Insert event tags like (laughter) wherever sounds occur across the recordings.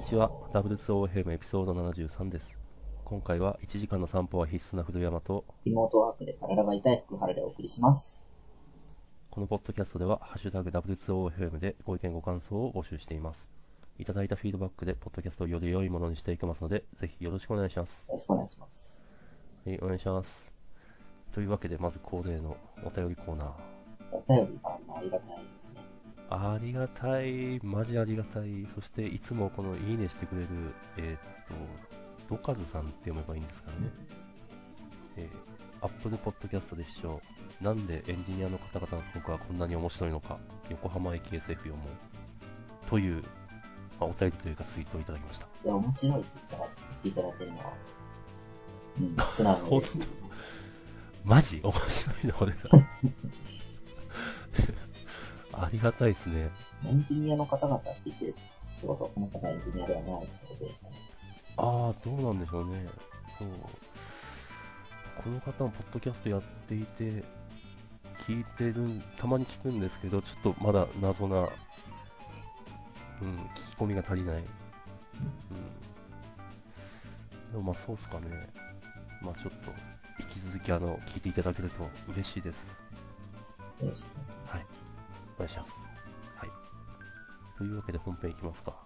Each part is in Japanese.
にちは W2OFM エピソード73です今回は1時間の散歩は必須な古山とリモートワークで体が痛い福原でお送りします。このポッドキャストではハッシュタグ W2OFM でご意見ご感想を募集していますいただいたフィードバックでポッドキャストをより良いものにしていきますのでぜひよろしくお願いしますよろしくお願いします。はいお願いしますというわけでまず恒例のお便りコーナーお便りがありがたいですね。ありがたい、マジありがたい。そして、いつもこのいいねしてくれる、えーっと、ドカズさんって読めばいいんですかね。えー、Apple Podcast で視聴。なんでエンジニアの方々のトークはこんなに面白いのか。横浜駅 SF 読もう。という、まあ、お便りというかツイートをいただきました。いや、面白いって言っていただけるのは、うん、素直に嬉しい。マジ？面白いな、俺ら。(laughs) ありがたいですね。エンジニアの方々って言ってるってことは、この方はエンジニアではないってことですかね。ああ、どうなんでしょうね。そう。この方もポッドキャストやっていて、聞いてる、たまに聞くんですけど、ちょっとまだ謎な、うん、聞き込みが足りない。うん。でもまあそうっすかね。まあちょっと、引き続きあの、聞いていただけると嬉しいです。はい。お願いします。はい。というわけで本編いきますか。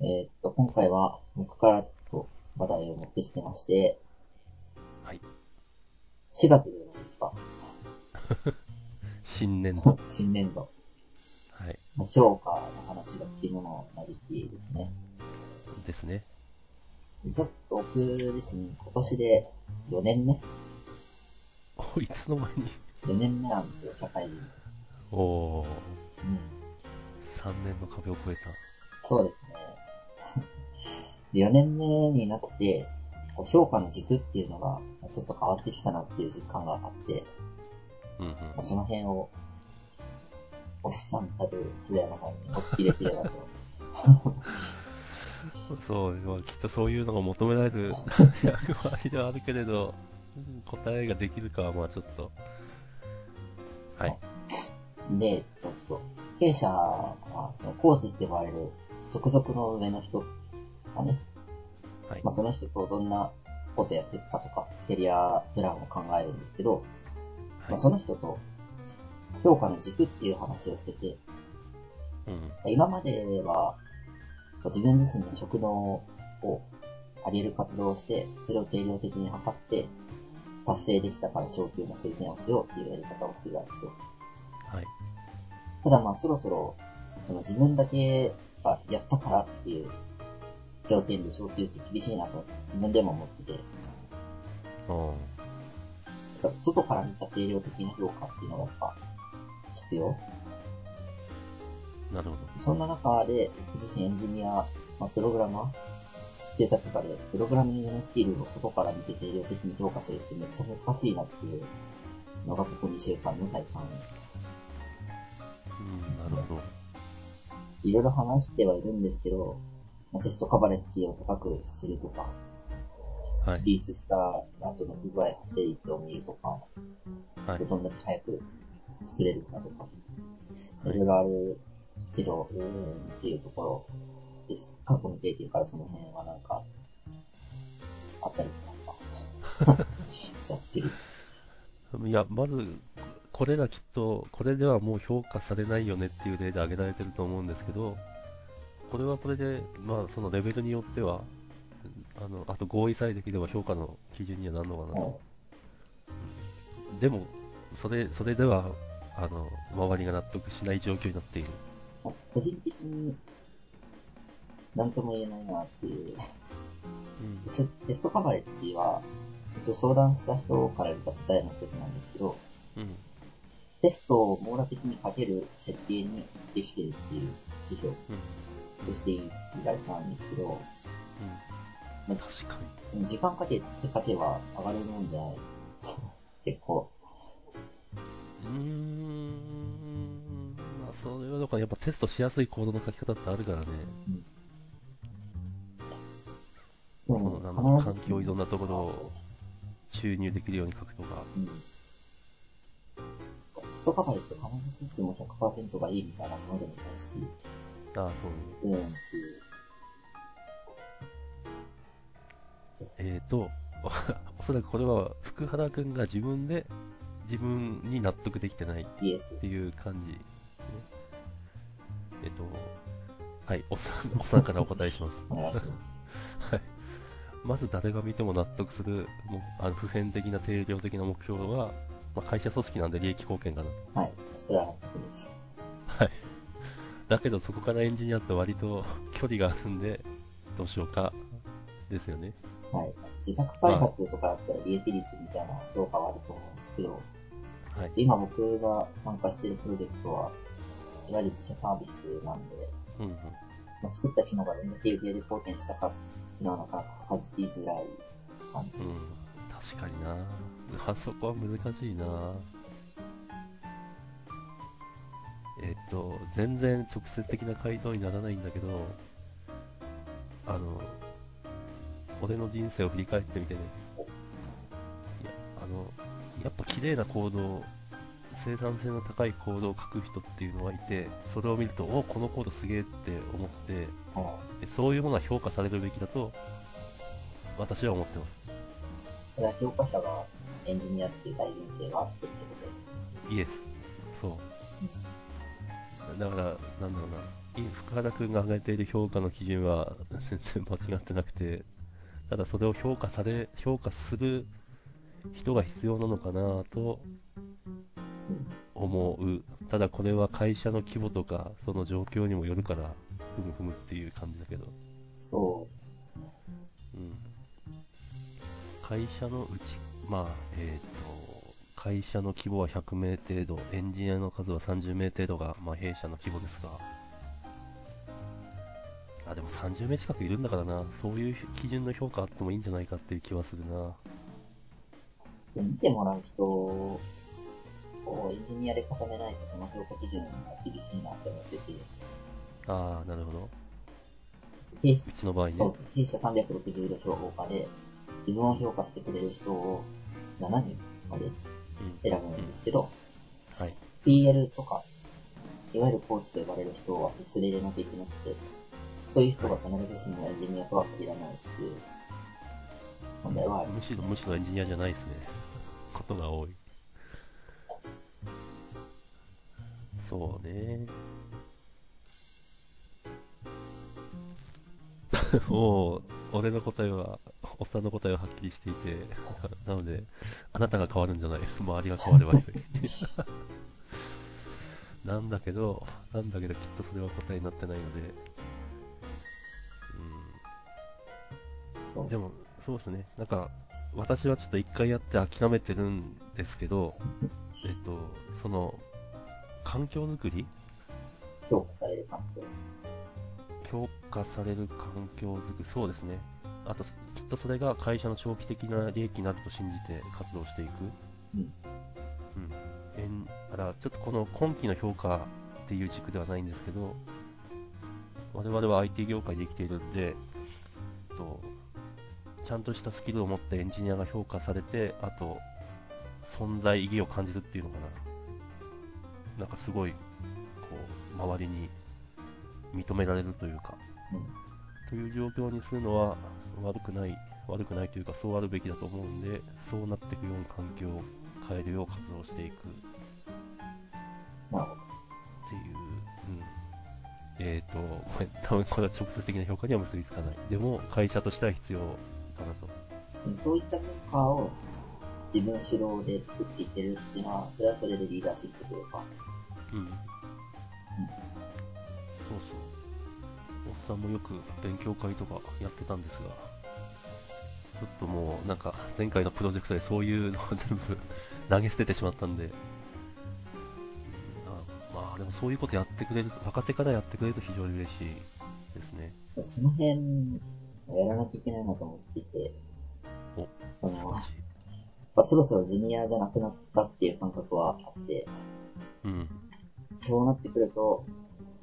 えーっと、今回は僕からと話題を持ってきてまして、はい。4月じゃないですか？新年度。(laughs) 新年度。はい。まあ評価の話がつきものな時期ですね。ですね。でちょっと僕自身今年で4年目お、いつの間に？4年目なんですよ、社会人。おー。うん。3年の壁を越えそうですね。(laughs) で4年目になって、こう評価の軸っていうのがちょっと変わってきたなっていう実感があって、た。うんうん。まあその辺を、おっさんたる古山さんにお聞きできればと。そう、まあ、きっとそういうのが求められる役割ではあるけれど、うん答えができるかはまあちょっと。はい。で、ちょっと、弊社は、そのコーチって呼ばれる、直属の上の人ですかね。はいまあ、。その人とどんなことやっていくかとか、キャリアプランを考えるんですけど、まあ、その人と評価の軸っていう話をしてて、うん。今までは自分自身の職能を上げる活動をして、それを定量的に測って、達成できたから昇給の推薦をしようっていうやり方をしてたんですよ。はい。ただまあそろそろ、その自分だけがやったからっていう条件で昇給って厳しいなと自分でも思ってて、おだから外から見た定量的な評価っていうのがやっぱ必要なるほど。そんな中で、僕自身エンジニア、まあ、プログラマーっていう立場で、プログラミングのスキルを外から見て定量的に評価するってめっちゃ難しいなっていうのがここ2週間の体感。うん、なるほど。いろいろ話してはいるんですけど、まあテストカバレッジを高くするとか、はい。リリースした後の不具合発生率を見るとか、はい。どんだけ早く作れるかとか、はいいろいろあるけど、うーんっていうところです。過去の経験からその辺はなんか、あったりしますか？(laughs) ざっくり。いや、まず、これらきっと、これではもう評価されないよねっていう例で挙げられてると思うんですけど、これはこれで、まあ、そのレベルによっては、あの、あと合意さえできれば評価の基準にはなるのかなと。もでも、それ、それでは、あの、周りが納得しない状況になっている。個人的に、なんとも言えないなっていう。うん。せテストカバレッジは、相談した人から見た答えの一つなんですけど、うん。テストを網羅的にかける設計にできてるっていう指標うん。として言られたんですけど、うん。確かに。時間かけてかけは上がるもんじゃないですか。(laughs) 結構。うーん。まあ、それはだからやっぱテストしやすいコードの書き方ってあるからね。でそのなんだろう環境依存なところを注入できるように書くとか。うんトカバリって必ずしも100%がいいみたいなものでもないし、ああ、そうね。うん。えーと、(laughs) おそらくこれは福原くんが自分で自分に納得できてないっ。ていう感じ。ね、えっ、と、はい、おっさん、おっさんからお答えします。はい。まず誰が見ても納得する、もうあの普遍的な定量的な目標は、まあ、会社組織なんで利益貢献かなと。はい。それは納得です。はい。だけどそこからエンジニアって割と距離があるんで、どうしようか、ですよね。はい。自宅開発とかだったら利益率みたいな評価はあると思うんですけど、はい。今僕が参加しているプロジェクトは、いわゆる自社サービスなんで、うんうん。まあ、作った機能がどんだけ売上で貢献したかっていうのはなかなか測りづらい感じ。うん、確かにな。あそこは難しいな。えっと、全然直接的な回答にならないんだけど、あの、俺の人生を振り返ってみてね。いや、あの、やっぱ綺麗なコードを、生産性の高いコードを書く人っていうのはいて、それを見ると、おこのコードすげえって思って、そういうものは評価されるべきだと、私は思ってます。い。それは評価者がエンジニアっていう大前提があってってことです。イエス。そう。だから、なんだろうな。い福原くんが挙げている評価の基準は全然間違ってなくて、ただそれを評価され、評価する人が必要なのかなと思う。ただこれは会社の規模とか、その状況にもよるから、ふむふむっていう感じだけど。そうです。うん。会社のうち、まあ、えっ、と、会社の規模は100名程度、エンジニアの数は30名程度が、まあ、弊社の規模ですが、あ、でも30名近くいるんだからな、そういう基準の評価あってもいいんじゃないかっていう気はするな。で見てもらう人をエンジニアで固めないとその評価基準が厳しいなって思ってて、ああ、なるほど。弊うちの場合ね。そうです。弊社360度評価で、自分を評価してくれる人を7人までうん。選ぶんですけど、はい。PL とか、いわゆるコーチと呼ばれる人は必須で入れなきゃいけなくて、そういう人が必ずしもエンジニアとは限らないっていう問題はある。むしろ、むしろエンジニアじゃないですね。ことが多い。そうね。(laughs) もう、俺の答えは、おっさんの答えははっきりしていて、(laughs) なので、あなたが変わるんじゃない、(laughs) 周りが変わればいい。なんだけど、なんだけど、きっとそれは答えになってないので、そうでも、そうですね。なんか、私はちょっと一回やって諦めてるんですけど、えっと、その、環境づくり？評価される環境。評価される環境づくり、そうですね。あと、きっとそれが会社の長期的な利益になると信じて活動していく。うん。うん。えんだから、ちょっとこの今期の評価っていう軸ではないんですけど、我々は IT 業界で生きているんで、と、ちゃんとしたスキルを持ったエンジニアが評価されて、あと、存在意義を感じるっていうのかな。なんかすごい、こう、周りに認められるというか、うん。という状況にするのは悪くない、悪くないというか、そうあるべきだと思うんで、そうなっていくような環境を変えるよう活動していくっ。ていう、うん。えーと、ごめん、多分これは直接的な評価には結びつかない。でも、会社としては必要かなと。でそういったを自分主導で作っていけるっていうのは、それはそれでリーダーシップというか、うん。そうそう。おっさんもよく勉強会とかやってたんですが、ちょっともう、なんか、前回のプロジェクトでそういうのを全部 (laughs) 投げ捨ててしまったんで、うんあまあ、でもそういうことやってくれる、若手からやってくれると非常に嬉しいですね。その辺、やらなきゃいけないなと思っていて、お、その素晴ら、しい。まあそろそろジュニアじゃなくなったっていう感覚はあって、うん。そうなってくると、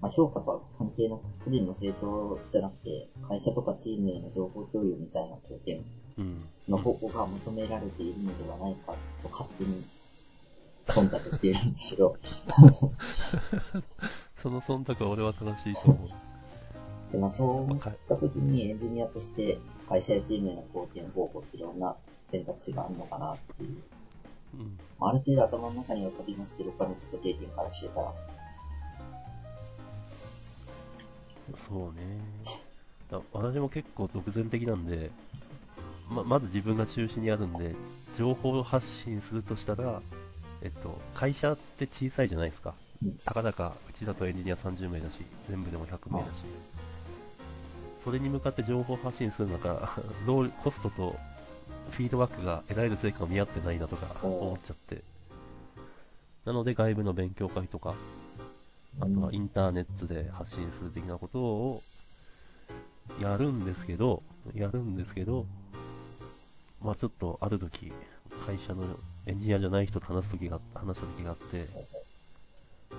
まあ、評価とは関係なく、個人の成長じゃなくて、会社とかチームへの情報共有みたいな貢献うん。の方向が求められているのではないかと勝手に忖度しているんですけど、(laughs) その忖度は俺は正しいと思う。でもそう思った時にエンジニアとして会社やチームへの貢献方法っていろんな選択肢があるのかなっていう。うん。ある程度頭の中には飛びますけど、他の人と経験からしてたら、そうね。だ私も結構独善的なんで、ままず自分が中心にあるんで、情報発信するとしたら、えっと、会社って小さいじゃないですかうん。たかだか、うちだとエンジニア30名だし、全部でも100名だし。それに向かって情報発信するのか、コストとフィードバックが得られる成果が見合ってないなとか思っちゃって。なので外部の勉強会とか、あとはインターネットで発信する的なことをやるんですけど、やるんですけど、まあちょっとある時、会社のエンジニアじゃない人と話す時が、話した時があって、う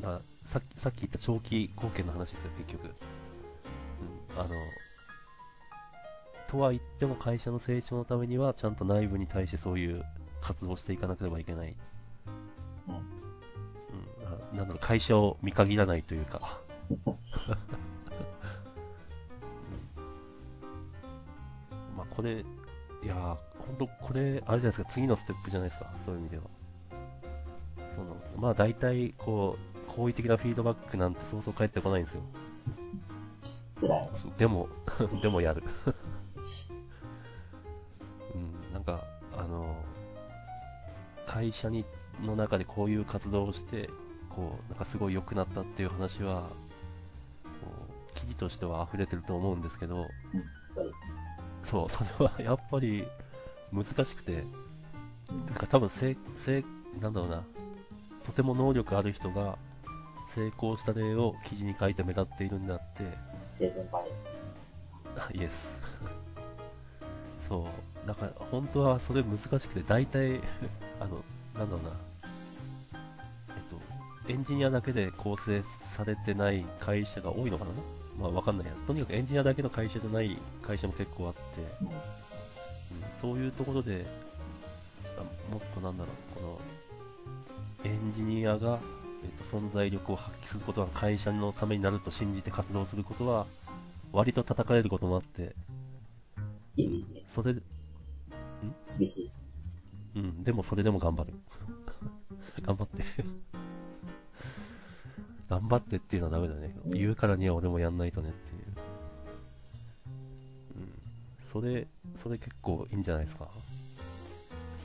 ん。ださっき、さっき言った長期貢献の話ですよ、結局。うん。あの、とは言っても会社の成長のためには、ちゃんと内部に対してそういう活動をしていかなければいけない。うんうん、ななんだろう、会社を見限らないというか。(laughs) うんまあ、これ、いやー、本当これ、あれじゃないですか、次のステップじゃないですか、そういう意味では。その、まあ大体、こう、好意的なフィードバックなんてそうそう返ってこないんですよ。でも、(laughs) でもやる。会社に、の中でこういう活動をして、こう、なんかすごい良くなったっていう話は、記事としては溢れてると思うんですけど、うん。そう、それはやっぱり難しくて、てか多分せい、せい、なんだろうな、とても能力ある人が成功した例を記事に書いて目立っているんであって、生存バイアス。あイエス。そう。だから、本当はそれ難しくて、大体、(laughs) あの、なんだろうな。えっと、エンジニアだけで構成されてない会社が多いのかな？まあわかんないや。とにかくエンジニアだけの会社じゃない会社も結構あって、そういうところで、あもっとなんだろう、この、エンジニアが、えっと、存在力を発揮することが会社のためになると信じて活動することは、割と叩かれることもあって、厳しいです。それ、厳しいです。うん、でもそれでも頑張る。(laughs) 頑張って。(laughs) 頑張ってっていうのはダメだね。言うからには俺もやんないとねっていう。うん。それ、それ結構いいんじゃないですか。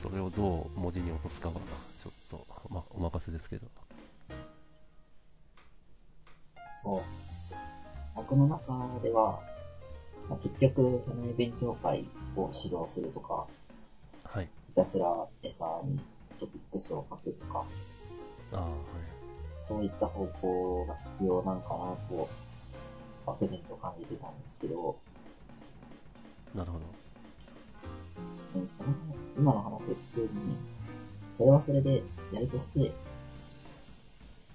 それをどう文字に落とすかは、ちょっと、ま、お任せですけど。そう。僕の中では、まあ、結局、その勉強会を指導するとか、はい。ひたすら餌にトピックスを書くとか、ああ、はい。そういった方向が必要なのかなと、漠然と感じてたんですけど、なるほど。でもその今の話を聞くに、それはそれでやるとして、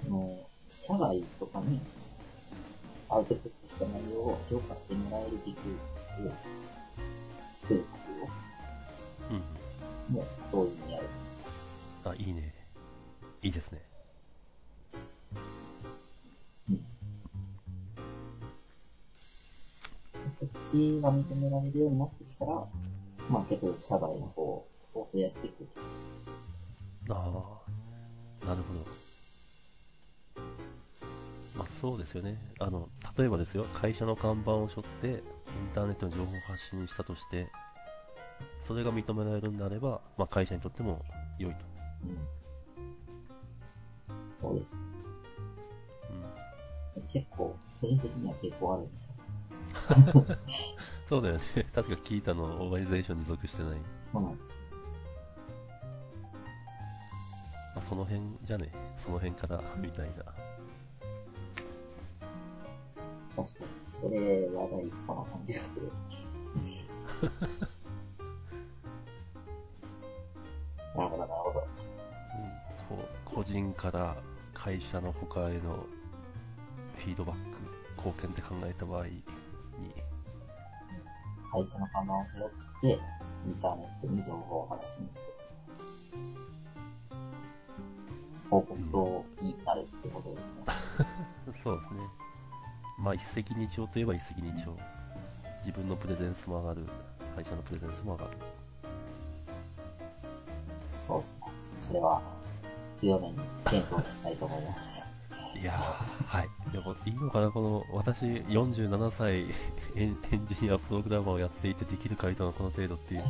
その、社外とかにアウトプットした内容を評価してもらえる軸を作る活うん。動も同時にやる。あ、いいね。いいですね。そっちが認められるようになってきたら、まあ結構社外の方を増やしていく。ああ、なるほど。まあそうですよね。あの、例えばですよ、会社の看板を背負って、インターネットの情報を発信したとして、それが認められるんであれば、まあ会社にとっても良いと。うん。そうです。うん。結構、個人的には結構あるんですよ。(laughs) そうだよね。確か聞いたの、オーガニゼーションに属してない。そうなんですよ。まあその辺じゃね、その辺から、みたいな。確かに、それは第一歩な感じがする。(laughs) なるほど、なるほど。うん、こう個人から会社の他へのフィードバック、貢献って考えた場合に、会社の看板を背負って、インターネットに情報を発信する。広告塔になるってことですね。そうですね。まあ一石二鳥といえば一石二鳥。自分のプレゼンスも上がる。会社のプレゼンスも上がる。そうですね。それは強めに検討したいと思います。いやー、はい。でもいいのかな、この、私、47歳エンエンジニア、プログラマーをやっていてできる回答がこの程度っていう。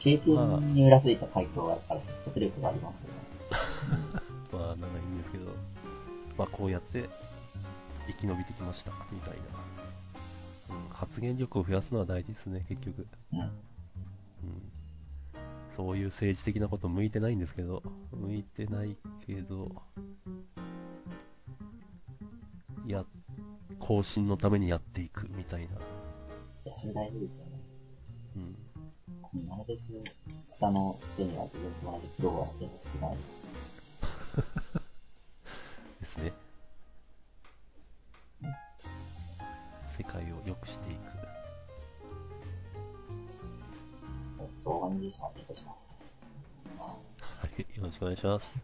経験に裏付いた回答があるから説得力がありますよね。(laughs) まあ、なんかいいんですけど、まあ、こうやって生き延びてきました、みたいな。うん、発言力を増やすのは大事ですね、結局。うん。うん、そういう政治的なこと向いてないんですけど、向いてないけど、いや、更新のためにやっていくみたいな。いや、それ大事ですよね。うん、なるべく下の人には自分と同じ苦労はしてほしくない。(laughs) ですね。世界を良くしていく。はい、よろしくお願いします。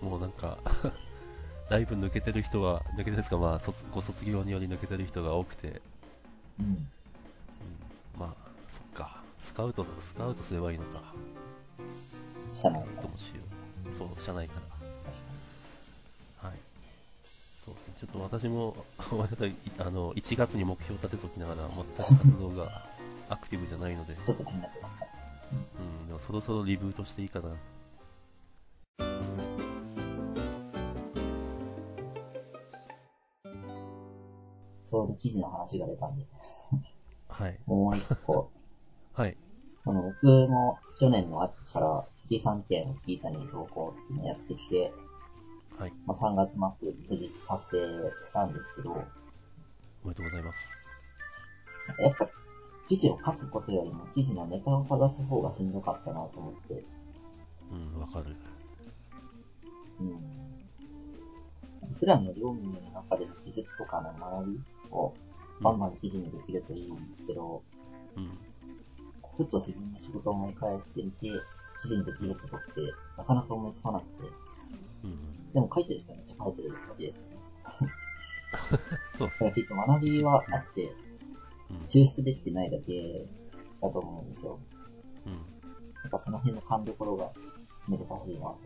もうなんか、(laughs) だいぶ抜けてる人が、抜けてるんですか、まあ、卒ご卒業により抜けてる人が多くて、うん。うん、まあ、そっか、スカウト、スカウトすればいいのか。社内どうしよう。そう、社内から。そうですね、ちょっと私も、ごめんなさい、いあの、1月に目標立てときながら、全く活動が (laughs) アクティブじゃないので、に。ちょっと気になってました。うん、でもそろそろリブートしていいかな。ちょうど記事の話が出たんで、はい。もう一個。(laughs) はい。あの、僕も去年の秋から月3件聞いたに投稿っていうのをやってきて、はい。まあ、3月末無事達成したんですけど、おめでとうございます。やっぱ記事を書くことよりも記事のネタを探す方がしんどかったなと思って、うん、わかる。うん。普段の業務の中での気づきとかの学びをバンバン記事にできるといいんですけど、うん。ふっと自分の仕事を思い返してみて、記事にできることってなかなか思いつかなくて、うん。でも書いてる人はめっちゃ書いてるわけですよね。そうですそれはきっと学びはあって、うん。抽出できてないだけだと思うんですよ。うん。なんかその辺の勘どころが難しいなと。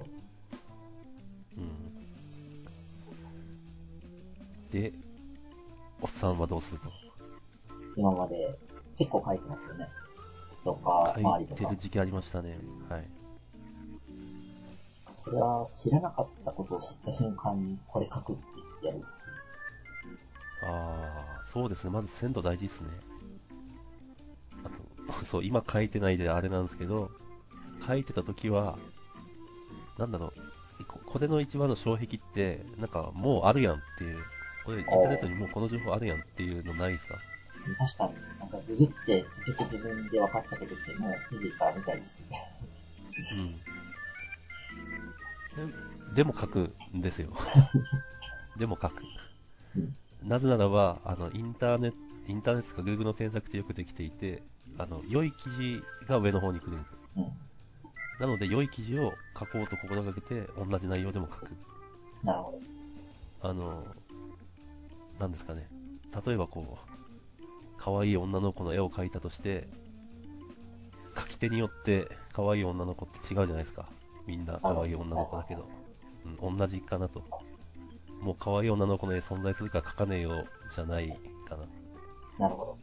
うん。で、おっさんはどうすると？今まで結構書いてますよね。とか、周書りとかいてる。時期ありましたね。はい。それは知らなかったことを知った瞬間にこれ書くってやる。ああ、そうですね。まず鮮度大事ですね。あと、(laughs) そう、今書いてないであれなんですけど、書いてた時は、なんだろう、ここれの一番の障壁って、なんかもうあるやんっていう、これインターネットにもうこの情報あるやんっていうのないですか？確かに、なんかググって結局自分で分かったことってもう記事から見たりして。うん。ででも書くんですよ。(laughs) でも書くうん。なぜならば、あの、インターネット、インターネットとか Google の検索ってよくできていて、あの、良い記事が上の方に来るんですよ。うん。なので、良い記事を書こうと心がけて、同じ内容でも書く。なるほど。あの、なんですかね。例えばこう、可愛い女の子の絵を描いたとして、書き手によって可愛い女の子って違うじゃないですか。みんな可愛い女の子だけど。うん、同じかなと。もう可愛い女の子の絵存在するから描かねえよ、じゃないかな。なるほど。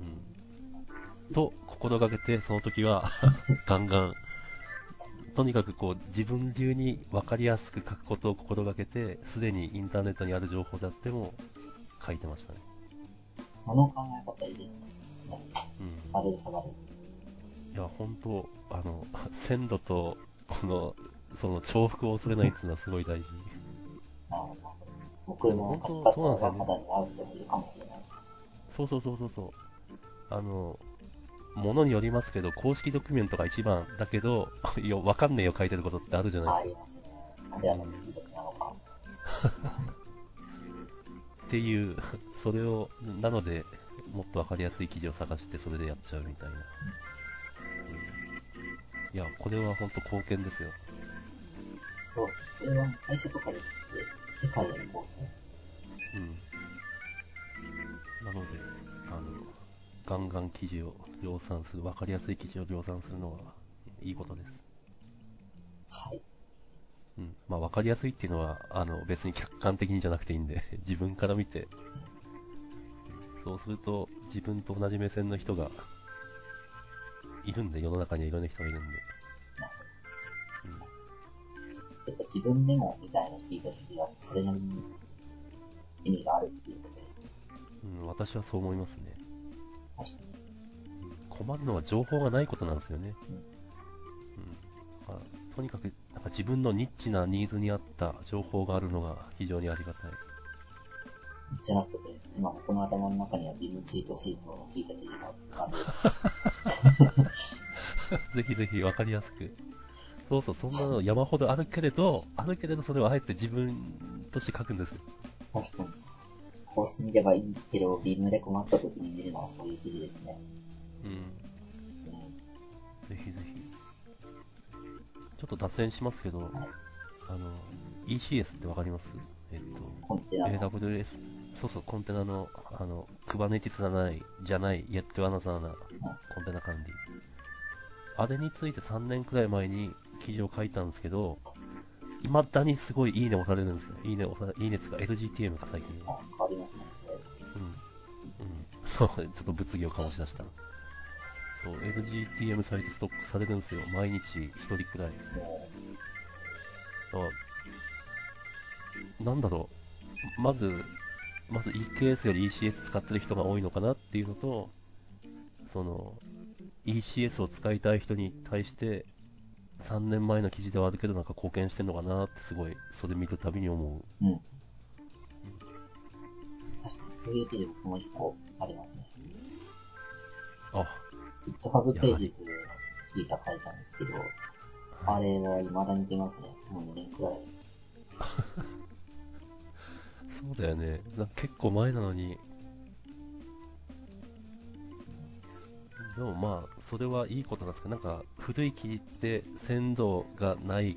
うん。と、心がけて、その時は、(laughs) ガンガン、とにかくこう、自分流に分かりやすく書くことを心がけて、すでにインターネットにある情報であっても、書いてましたね。その考え方いいですね。うん。バレる下がる。いや、本当あの、鮮度と、この、その重複を恐れないっていうのはすごい大事。僕の書き本当そうなんですよね方が肌に合う人もいるかもしれない。そうそうそうそうそう。あの、ものによりますけど、公式ドキュメントが一番だけど、(laughs) いや、わかんねえよ書いてることってあるじゃあないですか。りますね。なんであの民族なのか。っていう、それを、なので、もっとわかりやすい記事を探して、それでやっちゃうみたいな。うんいや、これは本当貢献ですよ。そう。これは会社とかじゃなくて、世界への貢献。うん。なので、あの、ガンガン記事を量産する、わかりやすい記事を量産するのはいいことです。はい。うん。まあ、わかりやすいっていうのは、あの、別に客観的にじゃなくていいんで、(laughs) 自分から見て、そうすると、自分と同じ目線の人が、いるんで、世の中にはいろんな人がいるんで。やっぱ自分メモみたいなの聞いたときは、それなりに意味があるっていうことですね。うん、うん、私はそう思いますね。確かに。困るのは情報がないことなんですよね。うんうんまあとにかくなんか自分のニッチなニーズに合った情報があるのが非常にありがたい。じゃなくてですね、今僕の頭の中にはビムチートシートを聞いた記事が浮かんでいます。(laughs) ぜひぜひわかりやすく。そうそう、そんなの山ほどあるけれど、あるけれどそれをあえて自分として書くんですよ。確かに。こうしてみればいいけど、ビームで困った時に見るのはそういう記事ですね。うん。うん。ぜひぜひ。ちょっと脱線しますけど、あの、ECS ってわかります？えっと、コンテナの AWS、そうそう、コンテナの、あの、Kubernetes じゃない、じゃない、Yet Another なコンテナ管理。あれについて3年くらい前に記事を書いたんですけど、未だにすごいいいね押されるんですよ。いいね押され、いいねつか LGTM か最近。あ、変わりましたね、それ。うん。うん。そう、ちょっと物議を醸し出した。そう、LGTM サイトストックされるんですよ。毎日1人くらい。もだからなんだろう、まず、まず EKS より ECS 使ってる人が多いのかなっていうのと、その、ECS を使いたい人に対して、3年前の記事ではあるけど、なんか貢献してんのかなってすごい、それ見るたびに思う。う、うん。確かに、そういう記事僕も1個ありますね。あ、GitHub ページズ聞いた書いたんですけど、あはい、れは未だに出ますね。もう2年くらい。(laughs) そうだよね。な結構前なのに。でもまあ、それはいいことなんですけど、なんか古い記事って鮮度がない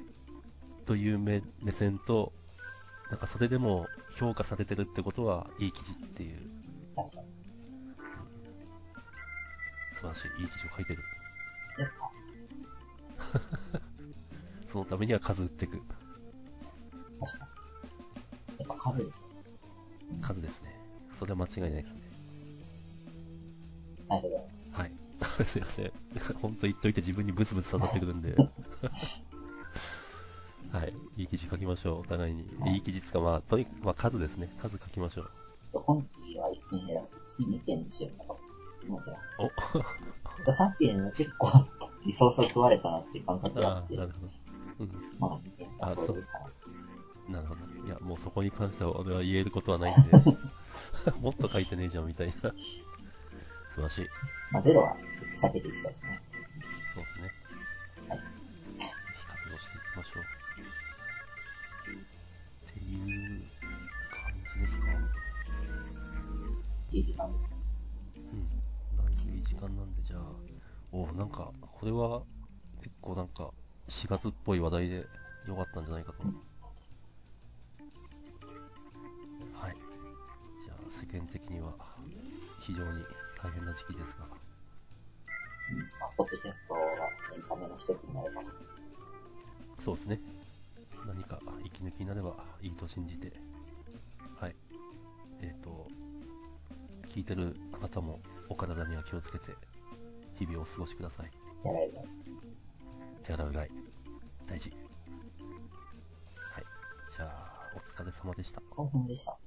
という目目線と、なんかそれでも評価されてるってことはいい記事っていう、素晴らしい、いい記事を書いてる。やった。(laughs) そのためには数打っていく。確かに。やっぱ数ですね。数ですね。それは間違いないですね。なるほど。はい。(laughs) すいません。本当言っといて自分にブツブツ刺さってくるんで。(laughs) はい。いい記事書きましょう。お互いに。いい記事つか、まあ、とにかく、まあ、数ですね。数書きましょう。今期は1件減らして月2件にしようかと思ってます。お (laughs) さっきの結構リソースを食われたなっていう感覚があってな、るほど。うん。まあ2件あはそういうかな。なるほど。もうそこに関しては俺は言えることはないんで、(laughs) もっと書いてねえじゃん、みたいな。素晴らしい。まあゼロは避けていきたいですね。そうですね。はい活動していきましょう。っていう感じですか？いい時間ですね。うん。だいぶいい時間なんで、じゃあ、おなんか、これは結構なんか、4月っぽい話題で良かったんじゃないかと。はい。世間的には非常に大変な時期ですが、うん。まあ、ポッドキャストがエンタメの一つになれば、そうですね。何か息抜きになればいいと信じて、はい。えっ、と、聞いてるあなたもお体には気をつけて、日々をお過ごしください。やられば、手洗うがい、大事。はい。じゃあ、お疲れ様でした。お疲れ様でした。